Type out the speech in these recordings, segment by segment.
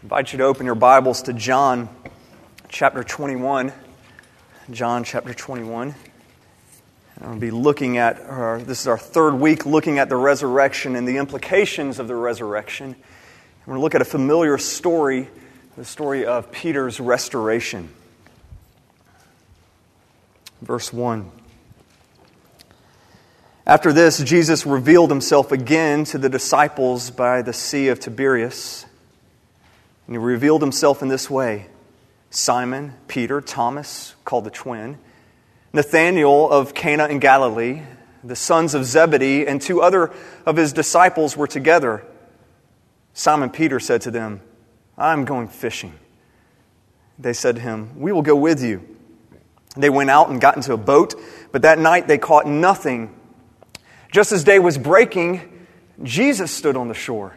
I invite you to open your Bibles to John chapter 21. John chapter 21. And I'll be looking at, our, this is our third week looking at the resurrection and the implications of the resurrection. We're going to look at a familiar story, the story of Peter's restoration. Verse 1. After this, Jesus revealed himself again to the disciples by the Sea of Tiberias. And he revealed himself in this way Simon, Peter, Thomas, called the twin, Nathanael of Cana in Galilee, the sons of Zebedee, and two other of his disciples were together. Simon Peter said to them, I'm going fishing. They said to him, We will go with you. They went out and got into a boat, but that night they caught nothing. Just as day was breaking, Jesus stood on the shore.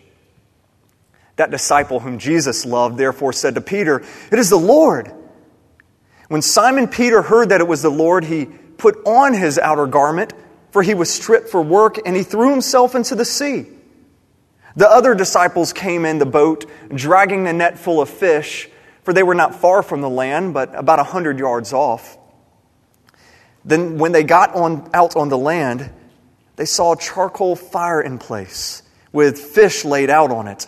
That disciple whom Jesus loved therefore said to Peter, It is the Lord. When Simon Peter heard that it was the Lord, he put on his outer garment, for he was stripped for work, and he threw himself into the sea. The other disciples came in the boat, dragging the net full of fish, for they were not far from the land, but about a hundred yards off. Then, when they got on, out on the land, they saw a charcoal fire in place, with fish laid out on it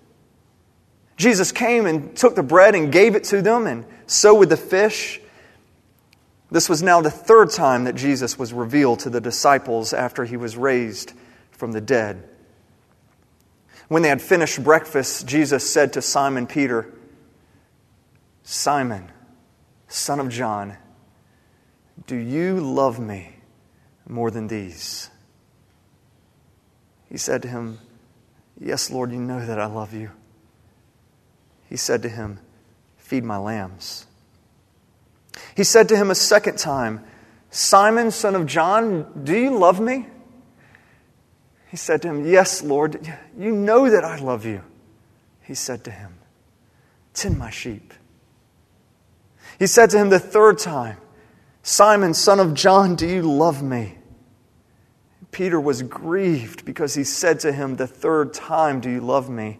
Jesus came and took the bread and gave it to them, and so with the fish. This was now the third time that Jesus was revealed to the disciples after he was raised from the dead. When they had finished breakfast, Jesus said to Simon Peter, Simon, son of John, do you love me more than these? He said to him, Yes, Lord, you know that I love you. He said to him, Feed my lambs. He said to him a second time, Simon, son of John, do you love me? He said to him, Yes, Lord, you know that I love you. He said to him, Tend my sheep. He said to him the third time, Simon, son of John, do you love me? Peter was grieved because he said to him the third time, Do you love me?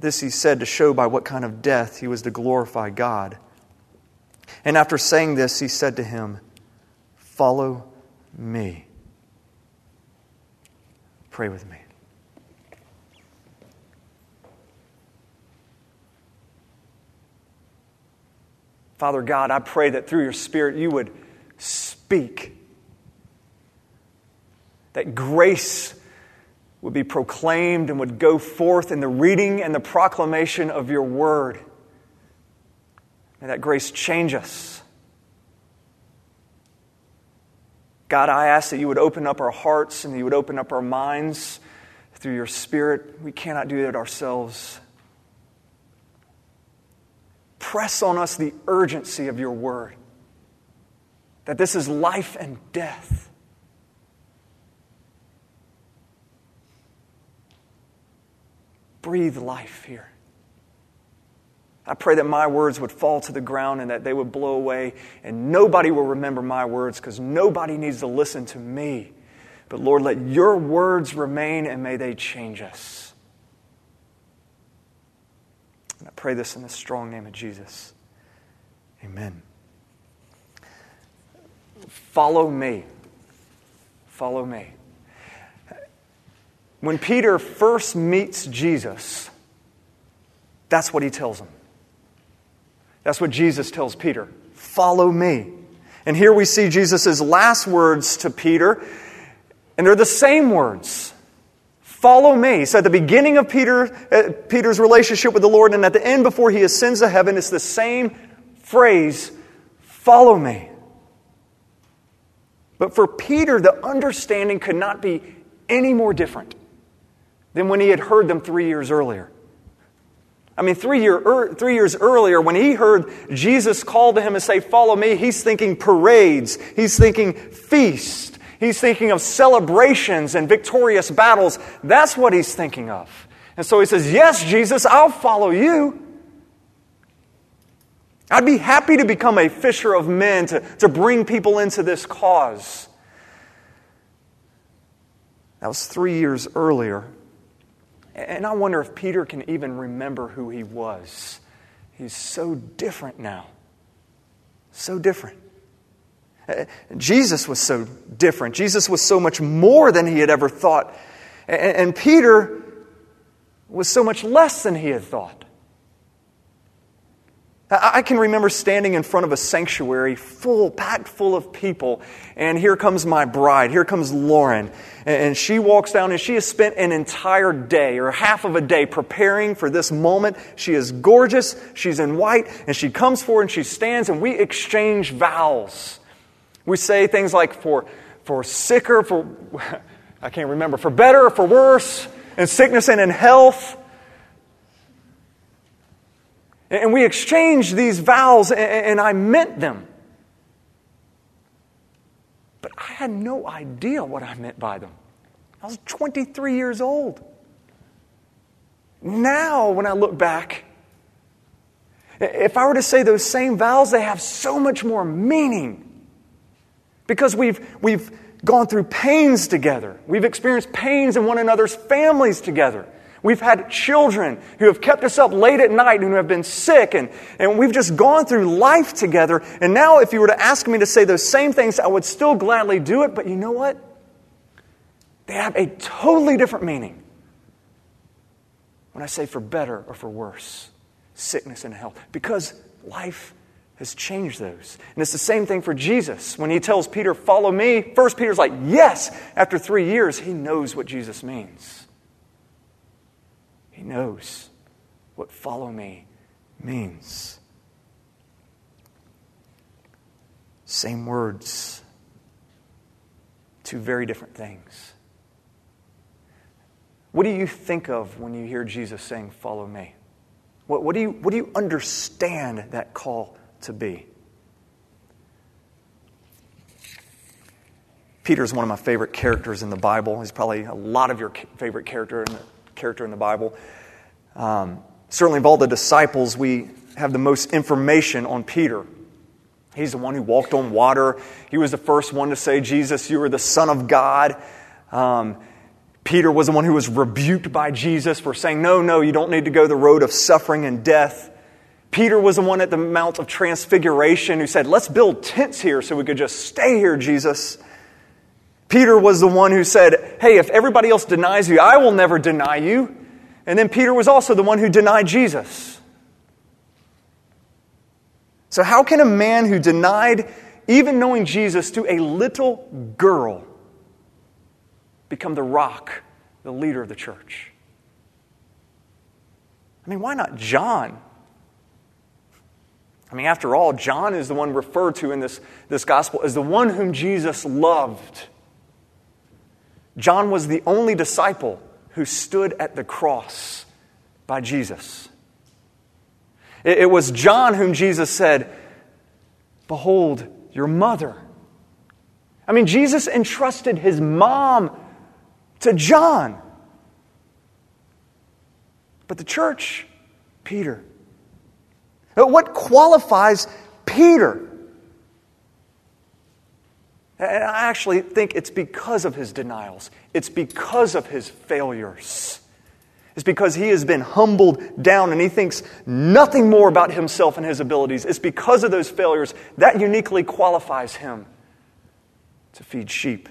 This he said to show by what kind of death he was to glorify God. And after saying this, he said to him, Follow me. Pray with me. Father God, I pray that through your Spirit you would speak, that grace would be proclaimed and would go forth in the reading and the proclamation of your word. May that grace change us. God, I ask that you would open up our hearts and you would open up our minds through your Spirit. We cannot do that ourselves. Press on us the urgency of your word, that this is life and death. Breathe life here. I pray that my words would fall to the ground and that they would blow away, and nobody will remember my words because nobody needs to listen to me. But Lord, let your words remain and may they change us. And I pray this in the strong name of Jesus. Amen. Follow me. Follow me. When Peter first meets Jesus, that's what he tells him. That's what Jesus tells Peter follow me. And here we see Jesus' last words to Peter, and they're the same words. Follow me. So at the beginning of Peter, uh, Peter's relationship with the Lord, and at the end before he ascends to heaven, it's the same phrase follow me. But for Peter, the understanding could not be any more different than when he had heard them three years earlier. I mean, three, year, er, three years earlier, when he heard Jesus call to him and say, Follow me, he's thinking parades, he's thinking feast, he's thinking of celebrations and victorious battles. That's what he's thinking of. And so he says, Yes, Jesus, I'll follow you. I'd be happy to become a fisher of men, to, to bring people into this cause. That was three years earlier. And I wonder if Peter can even remember who he was. He's so different now. So different. Uh, Jesus was so different. Jesus was so much more than he had ever thought. And Peter was so much less than he had thought. I can remember standing in front of a sanctuary full, packed full of people, and here comes my bride. Here comes Lauren. And she walks down, and she has spent an entire day or half of a day preparing for this moment. She is gorgeous, she's in white, and she comes forward and she stands, and we exchange vows. We say things like, for, for sicker, for, I can't remember, for better or for worse, in sickness and in health. And we exchanged these vows, and I meant them. But I had no idea what I meant by them. I was 23 years old. Now, when I look back, if I were to say those same vows, they have so much more meaning. Because we've, we've gone through pains together. We've experienced pains in one another's families together. We've had children who have kept us up late at night and who have been sick, and, and we've just gone through life together. And now, if you were to ask me to say those same things, I would still gladly do it, but you know what? They have a totally different meaning when I say for better or for worse, sickness and health, because life has changed those. And it's the same thing for Jesus. When he tells Peter, Follow me, first Peter's like, Yes. After three years, he knows what Jesus means. He knows what follow me means. Same words, two very different things. What do you think of when you hear Jesus saying, Follow me? What, what, do, you, what do you understand that call to be? Peter is one of my favorite characters in the Bible. He's probably a lot of your favorite character in the character in the Bible. Um, certainly, of all the disciples, we have the most information on Peter. He's the one who walked on water. He was the first one to say, Jesus, you are the Son of God. Um, Peter was the one who was rebuked by Jesus for saying, No, no, you don't need to go the road of suffering and death. Peter was the one at the Mount of Transfiguration who said, Let's build tents here so we could just stay here, Jesus. Peter was the one who said, Hey, if everybody else denies you, I will never deny you. And then Peter was also the one who denied Jesus. So, how can a man who denied even knowing Jesus to a little girl become the rock, the leader of the church? I mean, why not John? I mean, after all, John is the one referred to in this, this gospel as the one whom Jesus loved. John was the only disciple who stood at the cross by Jesus. It, was John whom Jesus said, Behold, your mother. I mean, Jesus entrusted his mom to John. But the church, Peter. What qualifies Peter? And I actually think it's because of his denials, it's because of his failures. It's because he has been humbled down and he thinks nothing more about himself and his abilities. It's because of those failures that uniquely qualifies him to feed sheep.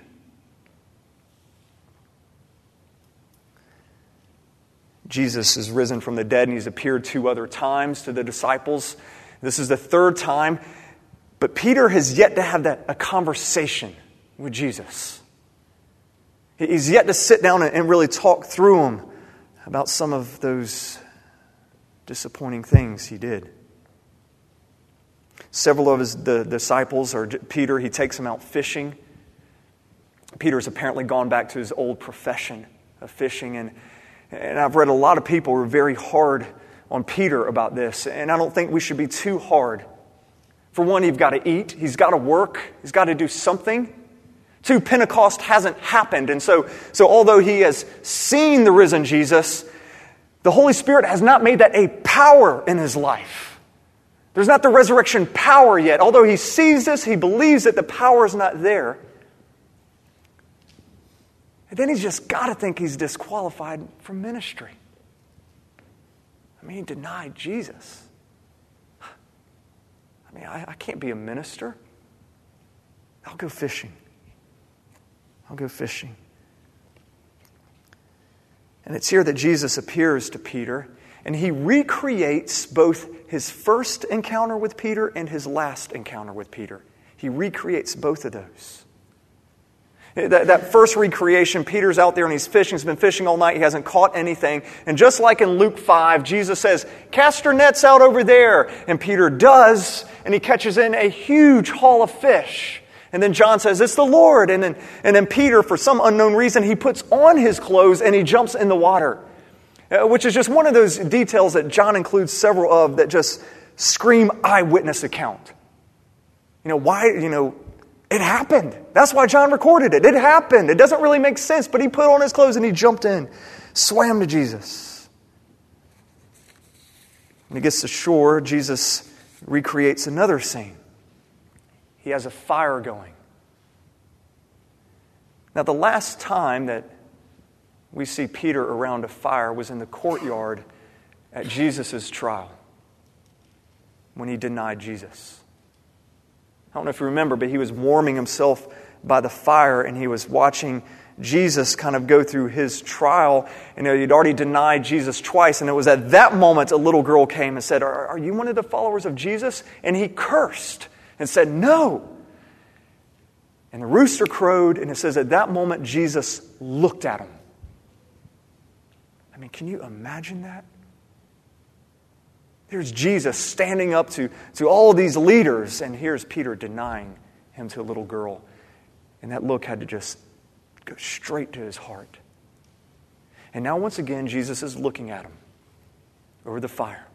Jesus is risen from the dead and he's appeared two other times to the disciples. This is the third time. But Peter has yet to have that, a conversation with Jesus. He's yet to sit down and really talk through him about some of those disappointing things he did. Several of his the disciples, or Peter, he takes them out fishing. Peter's apparently gone back to his old profession of fishing, and and I've read a lot of people who are very hard on Peter about this, and I don't think we should be too hard. For one, he's got to eat, he's got to work, he's got to do something. Two, Pentecost hasn't happened, and so, so although he has seen the risen Jesus, the Holy Spirit has not made that a power in his life. There's not the resurrection power yet. Although he sees this, he believes that the power is not there. And then he's just got to think he's disqualified from ministry. I mean, he denied Jesus. I I, I can't be a minister. I'll go fishing. I'll go fishing. And it's here that Jesus appears to Peter, and he recreates both his first encounter with Peter and his last encounter with Peter. He recreates both of those. That, that, first recreation, Peter's out there and he's fishing. He's been fishing all night. He hasn't caught anything. And just like in Luke 5, Jesus says, Cast your nets out over there. And Peter does, and he catches in a huge haul of fish. And then John says, It's the Lord. And then, and then Peter, for some unknown reason, he puts on his clothes and he jumps in the water, uh, which is just one of those details that John includes several of that just scream eyewitness account. You know, why, you know, it happened. That's why John recorded it. It happened. It doesn't really make sense, but he put on his clothes and he jumped in, swam to Jesus. When he gets to shore, Jesus recreates another scene. He has a fire going. Now, the last time that we see Peter around a fire was in the courtyard at Jesus' trial when he denied Jesus. I don't know if you remember, but he was warming himself by the fire and he was watching Jesus kind of go through his trial. And you know, he'd already denied Jesus twice. And it was at that moment a little girl came and said, Are, are you one of the followers of Jesus? And he cursed and said, No. And the rooster crowed, and it says at that moment Jesus looked at him. I mean, can you imagine that? There's Jesus standing up to, to all these leaders, and here's Peter denying him to a little girl. And that look had to just go straight to his heart. And now, once again, Jesus is looking at him over the fire.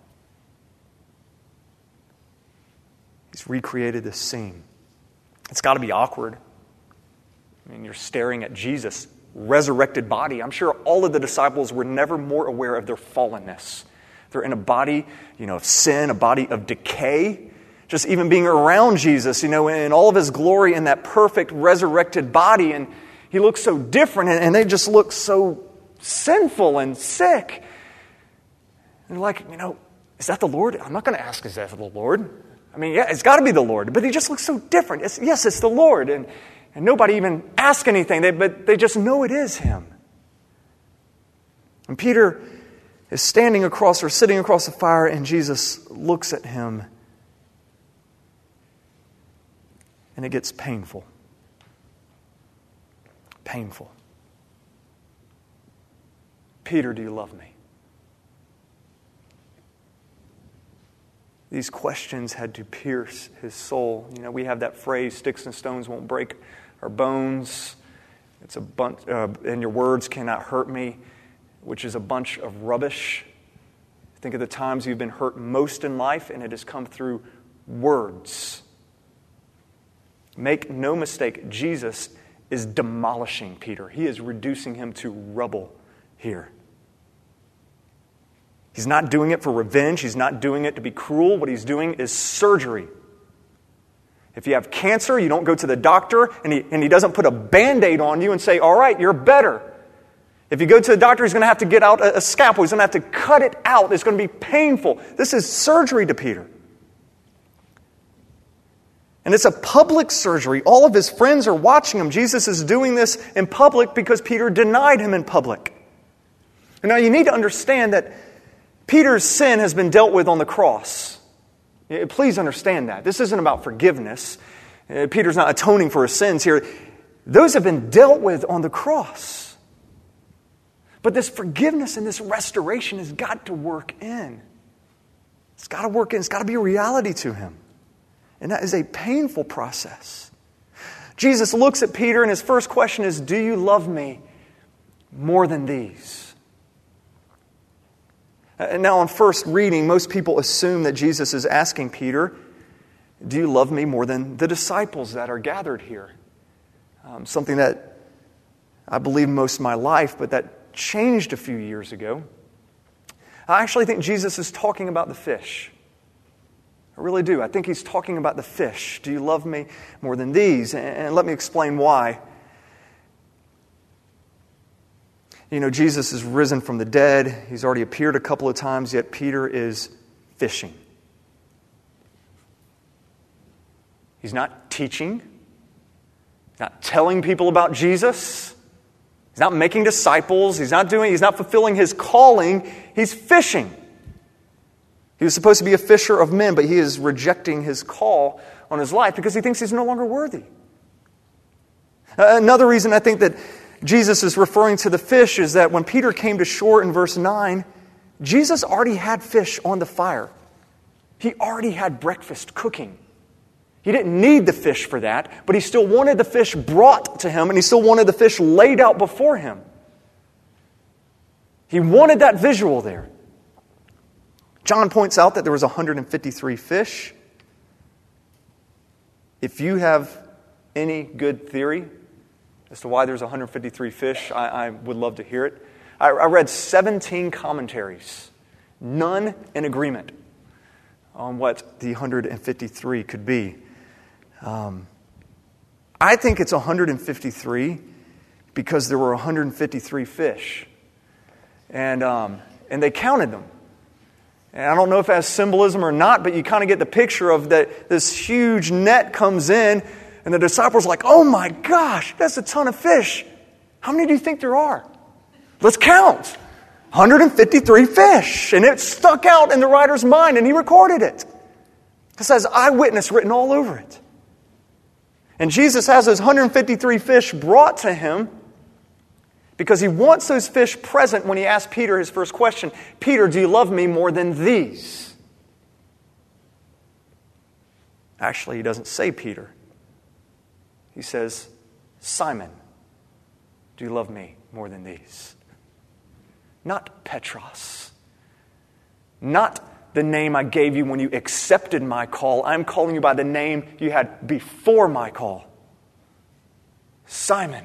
He's recreated this scene. It's got to be awkward. I mean, you're staring at Jesus' resurrected body. I'm sure all of the disciples were never more aware of their fallenness they're in a body, you know, of sin, a body of decay. Just even being around Jesus, you know, in all of his glory in that perfect resurrected body. And he looks so different, and they just look so sinful and sick. And like, you know, is that the Lord? I'm not going to ask, is that the Lord? I mean, yeah, it's got to be the Lord, but he just looks so different. It's, yes, it's the Lord. And, and nobody even asks anything, they, but they just know it is him. And Peter is standing across or sitting across the fire, and Jesus looks at him, and it gets painful. Painful. Peter, do you love me? These questions had to pierce his soul. You know, we have that phrase sticks and stones won't break our bones. It's a bunch, uh, and your words cannot hurt me which is a bunch of rubbish. Think of the times you've been hurt most in life, and it has come through words. Make no mistake, Jesus is demolishing Peter. He is reducing him to rubble here. He's not doing it for revenge. He's not doing it to be cruel. What he's doing is surgery. If you have cancer, you don't go to the doctor and he, and he doesn't put a band aid on you and say, All right, you're better. If you go to the doctor, he's going to have to get out a, a scalpel. He's going to have to cut it out. It's going to be painful. This is surgery to Peter. And it's a public surgery. All of his friends are watching him. Jesus is doing this in public because Peter denied him in public. And now you need to understand that Peter's sin has been dealt with on the cross. Please understand that. This isn't about forgiveness. Uh, Peter's not atoning for his sins here. Those have been dealt with on the cross. But this forgiveness and this restoration has got to work in. It's got to work in. It's got to be a reality to him. And that is a painful process. Jesus looks at Peter, and his first question is Do you love me more than these? And now, on first reading, most people assume that Jesus is asking Peter, Do you love me more than the disciples that are gathered here? Um, something that I believe most of my life, but that changed a few years ago. I actually think Jesus is talking about the fish. I really do. I think he's talking about the fish. Do you love me more than these? And let me explain why. You know, Jesus is risen from the dead. He's already appeared a couple of times, yet Peter is fishing. He's not teaching, not telling people about Jesus. He's not making disciples. He's not doing, he's not fulfilling his calling. He's fishing. He was supposed to be a fisher of men, but he is rejecting his call on his life because he thinks he's no longer worthy. Uh, another reason I think that Jesus is referring to the fish is that when Peter came to shore in verse 9, Jesus already had fish on the fire. He already had breakfast cooking. He didn't need the fish for that, but he still wanted the fish brought to him, and he still wanted the fish laid out before him. He wanted that visual there. John points out that there was 153 fish. If you have any good theory as to why there's 153 fish, I, I would love to hear it. I, I read 17 commentaries, none in agreement on what the 153 could be. Um, I think it's 153 because there were 153 fish. And, um, and they counted them. And I don't know if it has symbolism or not, but you kind of get the picture of that this huge net comes in, and the disciples are like, oh my gosh, that's a ton of fish. How many do you think there are? Let's count. 153 fish. And it stuck out in the writer's mind, and he recorded it. It says eyewitness written all over it. And Jesus has those 153 fish brought to him because he wants those fish present when he asks Peter his first question Peter, do you love me more than these? Actually, he doesn't say Peter. He says, Simon, do you love me more than these? Not Petros. Not the name I gave you when you accepted my call. I'm calling you by the name you had before my call. Simon,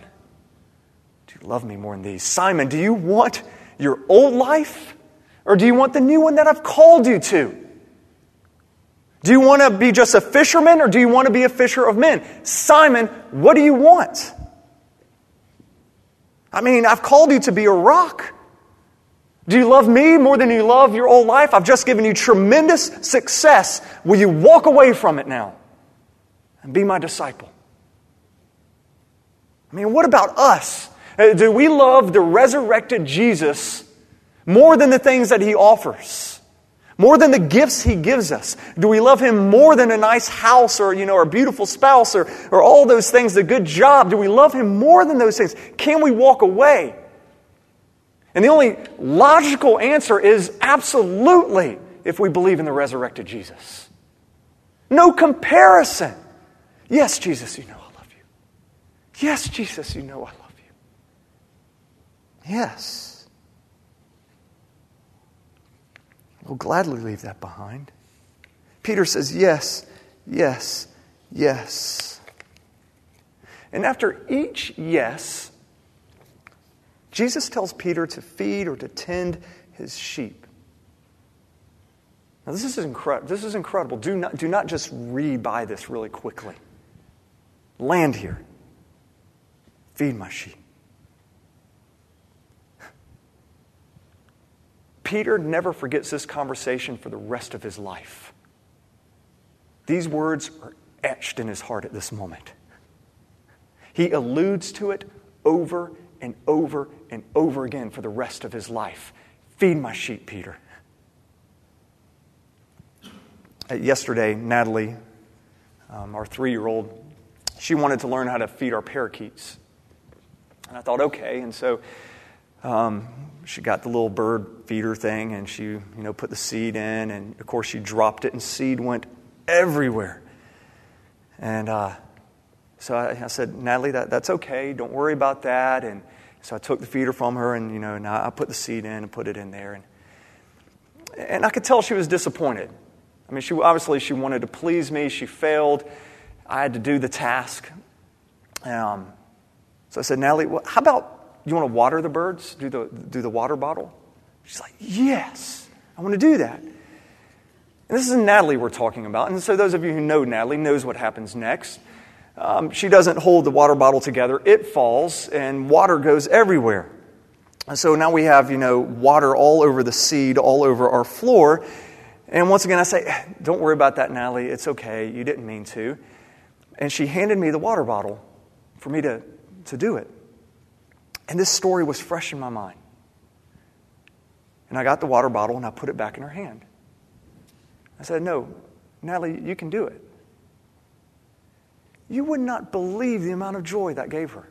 do you love me more than these. Simon, do you want your old life or do you want the new one that I've called you to? Do you want to be just a fisherman or do you want to be a fisher of men? Simon, what do you want? I mean, I've called you to be a rock. Do you love me more than you love your old life? I've just given you tremendous success. Will you walk away from it now and be my disciple? I mean, what about us? Uh, do we love the resurrected Jesus more than the things that he offers? More than the gifts he gives us? Do we love him more than a nice house or, you know, a beautiful spouse or, or all those things, the good job? Do we love him more than those things? Can we walk away? And the only logical answer is absolutely if we believe in the resurrected Jesus. No comparison. Yes, Jesus, you know I love you. Yes, Jesus, you know I love you. Yes. We'll gladly leave that behind. Peter says, Yes, yes, yes. And after each yes, Jesus tells Peter to feed or to tend his sheep. Now, this is, incre- this is incredible. Do not, do not just read by this really quickly. Land here. Feed my sheep. Peter never forgets this conversation for the rest of his life. These words are etched in his heart at this moment. He alludes to it over and over and over again for the rest of his life. Feed my sheep, Peter. Uh, yesterday, Natalie, um, our three year old, she wanted to learn how to feed our parakeets. And I thought, okay. And so um, she got the little bird feeder thing and she, you know, put the seed in. And of course, she dropped it and seed went everywhere. And uh, so I, I, said, Natalie, that, that's okay. Don't worry about that. And so I took the feeder from her and, you know, and I put the seed in and put it in there. And, and I could tell she was disappointed. I mean, she, obviously she wanted to please me. She failed. I had to do the task. Um, so I said, Natalie, well, how about you want to water the birds? Do the, do the water bottle? She's like, yes, I want to do that. And this is Natalie we're talking about. And so those of you who know Natalie knows what happens next. Um, she doesn't hold the water bottle together. It falls and water goes everywhere. And so now we have, you know, water all over the seed, all over our floor. And once again, I say, don't worry about that, Natalie. It's okay. You didn't mean to. And she handed me the water bottle for me to, to do it. And this story was fresh in my mind. And I got the water bottle and I put it back in her hand. I said, No, Natalie, you can do it. You would not believe the amount of joy that gave her.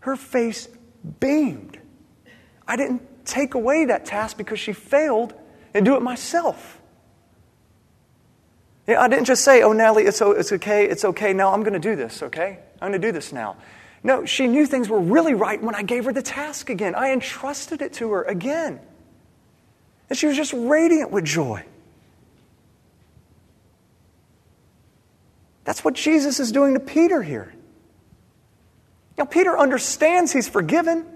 Her face beamed. I didn't take away that task because she failed and do it myself. I didn't just say, Oh, Natalie, it's, it's okay, it's okay, now I'm going to do this, okay? I'm going to do this now. No, she knew things were really right when I gave her the task again. I entrusted it to her again. And she was just radiant with joy. That's what Jesus is doing to Peter here. Now, Peter understands he's forgiven.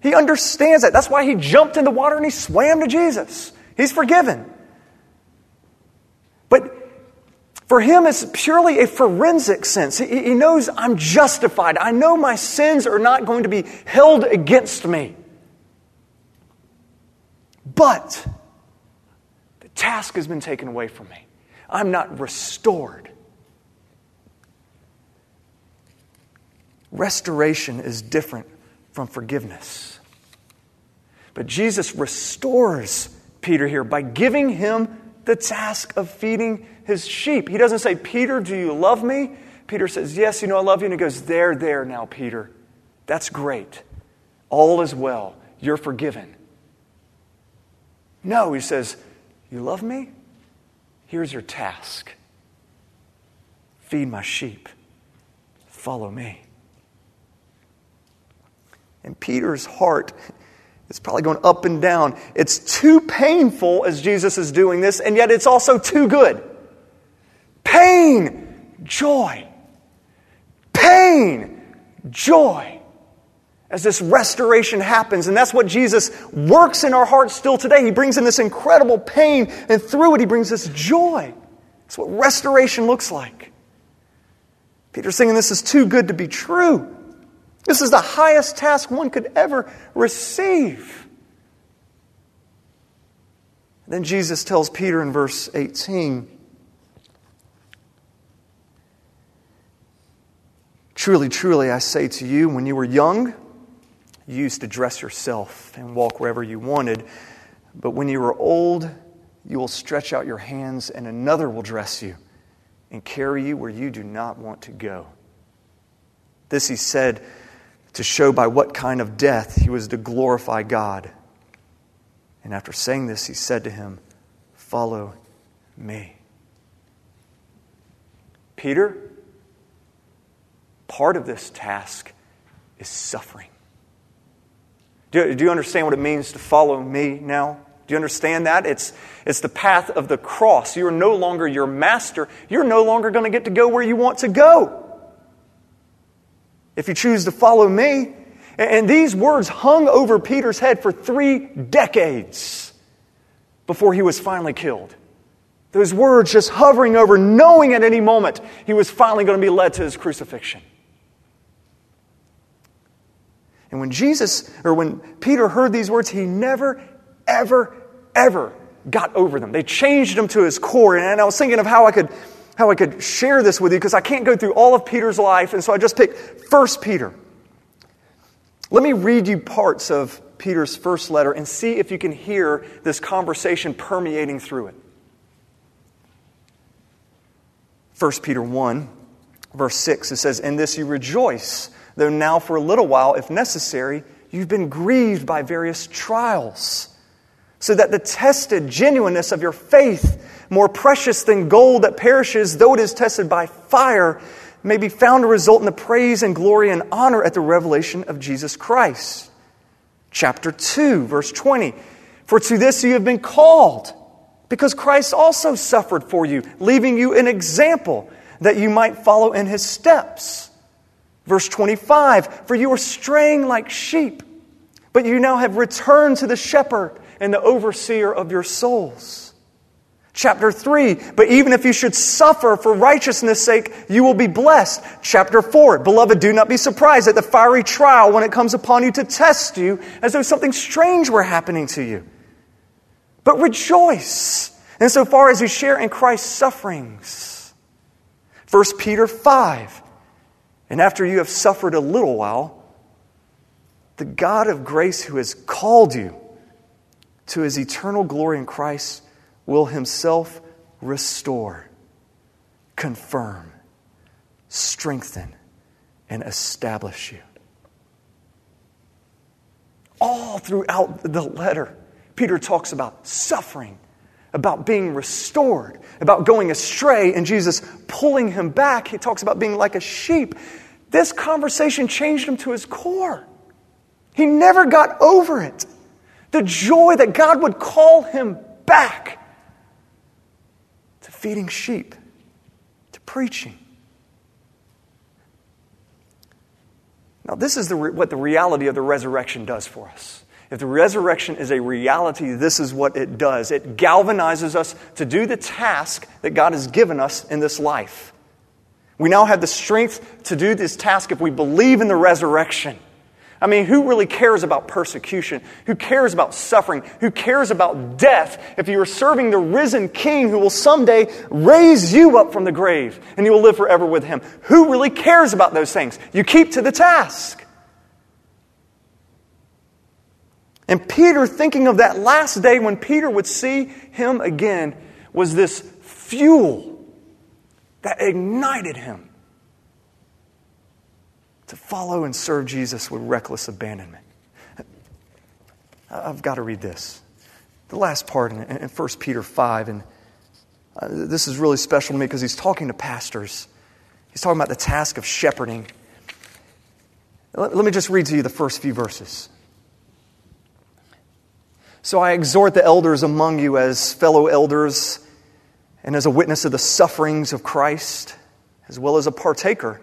He understands that. That's why he jumped in the water and he swam to Jesus. He's forgiven. But for him, it's purely a forensic sense. He, he knows I'm justified. I know my sins are not going to be held against me. But the task has been taken away from me. I'm not restored. Restoration is different from forgiveness. But Jesus restores Peter here by giving him the task of feeding his sheep. He doesn't say, Peter, do you love me? Peter says, Yes, you know I love you. And he goes, There, there now, Peter. That's great. All is well. You're forgiven. No, he says, You love me? Here's your task feed my sheep, follow me. And Peter's heart is probably going up and down. It's too painful as Jesus is doing this, and yet it's also too good. Pain, joy. Pain, joy. As this restoration happens, and that's what Jesus works in our hearts still today. He brings in this incredible pain, and through it, He brings this joy. That's what restoration looks like. Peter's saying this is too good to be true. This is the highest task one could ever receive. Then Jesus tells Peter in verse 18 Truly, truly, I say to you, when you were young, you used to dress yourself and walk wherever you wanted. But when you are old, you will stretch out your hands, and another will dress you and carry you where you do not want to go. This he said to show by what kind of death he was to glorify God. And after saying this, he said to him, Follow me. Peter, part of this task is suffering. Do, do you understand what it means to follow me now? Do you understand that? It's, it's the path of the cross. You are no longer your master. You're no longer going to get to go where you want to go if you choose to follow me. And these words hung over Peter's head for three decades. before he was finally killed. Those words just hovering over, knowing at any moment he was finally going to be led to his crucifixion. And when Jesus, or when Peter heard these words, he never, ever, ever got over them. They changed him to his core. And I was thinking of how I could, how I could share this with you because I can't go through all of Peter's life. And so I just picked First Peter. Let me read you parts of Peter's first letter and see if you can hear this conversation permeating through it. 1 Peter 1, verse 6, it says, In this you rejoice, though now for a little while, if necessary, you've been grieved by various trials, so that the tested genuineness of your faith, more precious than gold that perishes, though it is tested by fire, may be found to result in the praise and glory and honor at the revelation of Jesus Christ. Chapter 2, verse 20. For to this you have been called because Christ also suffered for you, leaving you an example that you might follow in his steps. Verse 25 For you were straying like sheep, but you now have returned to the shepherd and the overseer of your souls. Chapter 3, but even if you should suffer for righteousness' sake, you will be blessed. Chapter 4, beloved, do not be surprised at the fiery trial when it comes upon you to test you as though something strange were happening to you but rejoice insofar as you share in Christ's sufferings. 1 Peter 5. And after you have suffered a little while, the God of grace who has called you to his eternal glory in Christ will himself restore, confirm, strengthen, and establish you. All throughout the letter, Peter talks about suffering, about being restored, about going astray, and Jesus pulling him back. He talks about being like a sheep. This conversation changed him to his core. He never got over it. The joy that God would call him back feeding sheep, to preaching. Now, this is the, what the reality of the resurrection does for us. If the resurrection is a reality, this is what it does it galvanizes us to do the task that God has given us in this life. We now have the strength to do this task if we believe in the resurrection. I mean, who really cares about persecution? Who cares about suffering? Who cares about death if you are serving the risen King who will someday raise you up from the grave and you will live forever with him? Who really cares about those things? You keep to the task. And Peter, thinking of that last day when Peter would see him again, was this fuel that ignited him to follow and serve Jesus with reckless abandonment. I've got to read this. The last part in, 1 Peter 5, and uh, this is really special to me because he's talking to pastors. He's talking about the task of shepherding. Let, let me just read to you the first few verses. So I exhort the elders among you as fellow elders and as a witness of the sufferings of Christ, as well as a partaker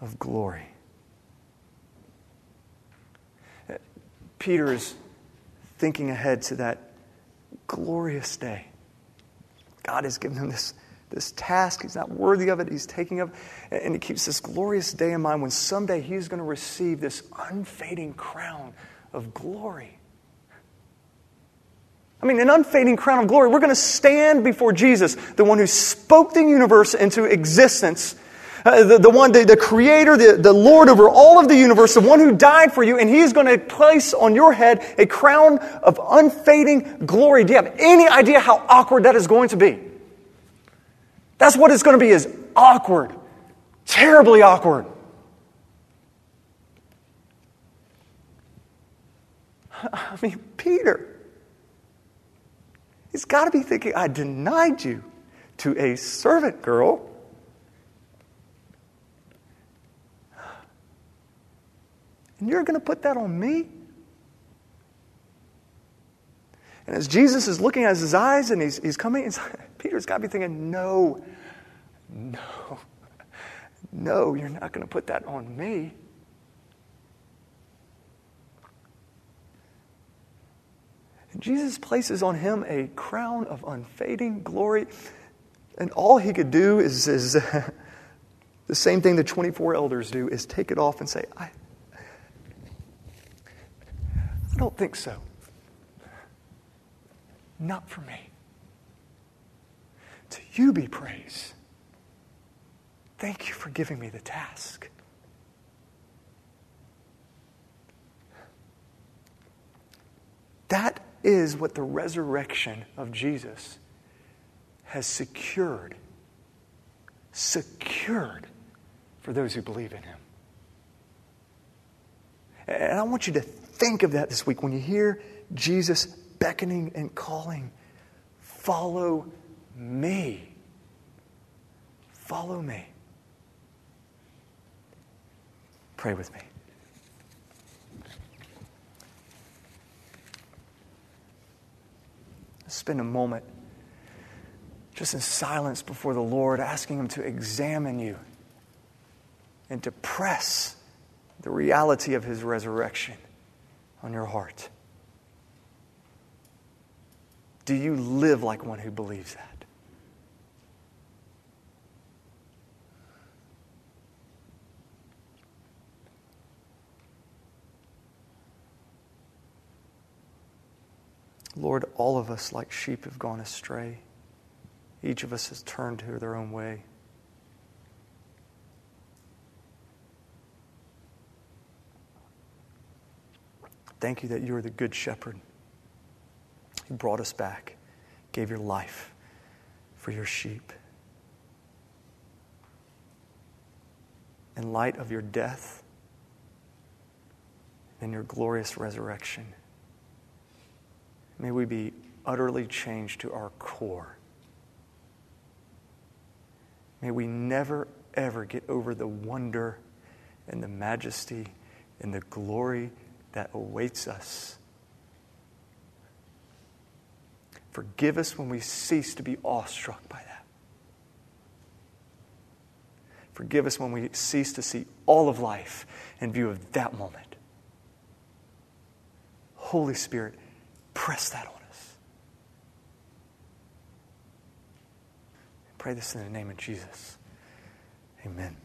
of glory. Peter is thinking ahead to that glorious day. God has given him this, this task. He's not worthy of it. He's taking of And he keeps this glorious day in mind when someday he's going to receive this unfading crown of glory. I mean, an unfading crown of glory. We're going to stand before Jesus, the one who spoke the universe into existence, uh, the, the one, the, the creator, the, the Lord over all of the universe, the one who died for you, and he's going to place on your head a crown of unfading glory. Do you have any idea how awkward that is going to be? That's what it's going to be is awkward. Terribly awkward. I mean, Peter. He's got to be thinking, I denied you to a servant girl. And you're going to put that on me? And as Jesus is looking at his eyes and he's, he's coming, Peter's got to be thinking, no, no, no, you're not going to put that on me. And Jesus places on him a crown of unfading glory. And all he could do is, is the same thing the 24 elders do is take it off and say, I, I don't think so. Not for me. To you be praise. Thank you for giving me the task. That is what the resurrection of Jesus has secured. Secured for those who believe in him. And I want you to think of that this week when you hear Jesus beckoning and calling. Follow me. Follow me. Pray with me. Spend a moment just in silence before the Lord, asking Him to examine you and to press the reality of His resurrection on your heart. Do you live like one who believes that? Lord, all of us, like sheep, have gone astray. Each of us has turned to their own way. Thank you that you are the good shepherd. You brought us back, gave your life for your sheep. In light of your death and your glorious resurrection, may we be utterly changed to our core. May we never, ever get over the wonder and the majesty and the glory that awaits us. Forgive us when we cease to be awestruck by that. Forgive us when we cease to see all of life in view of that moment. Holy Spirit, press that on us. Pray this in the name of Jesus. Amen.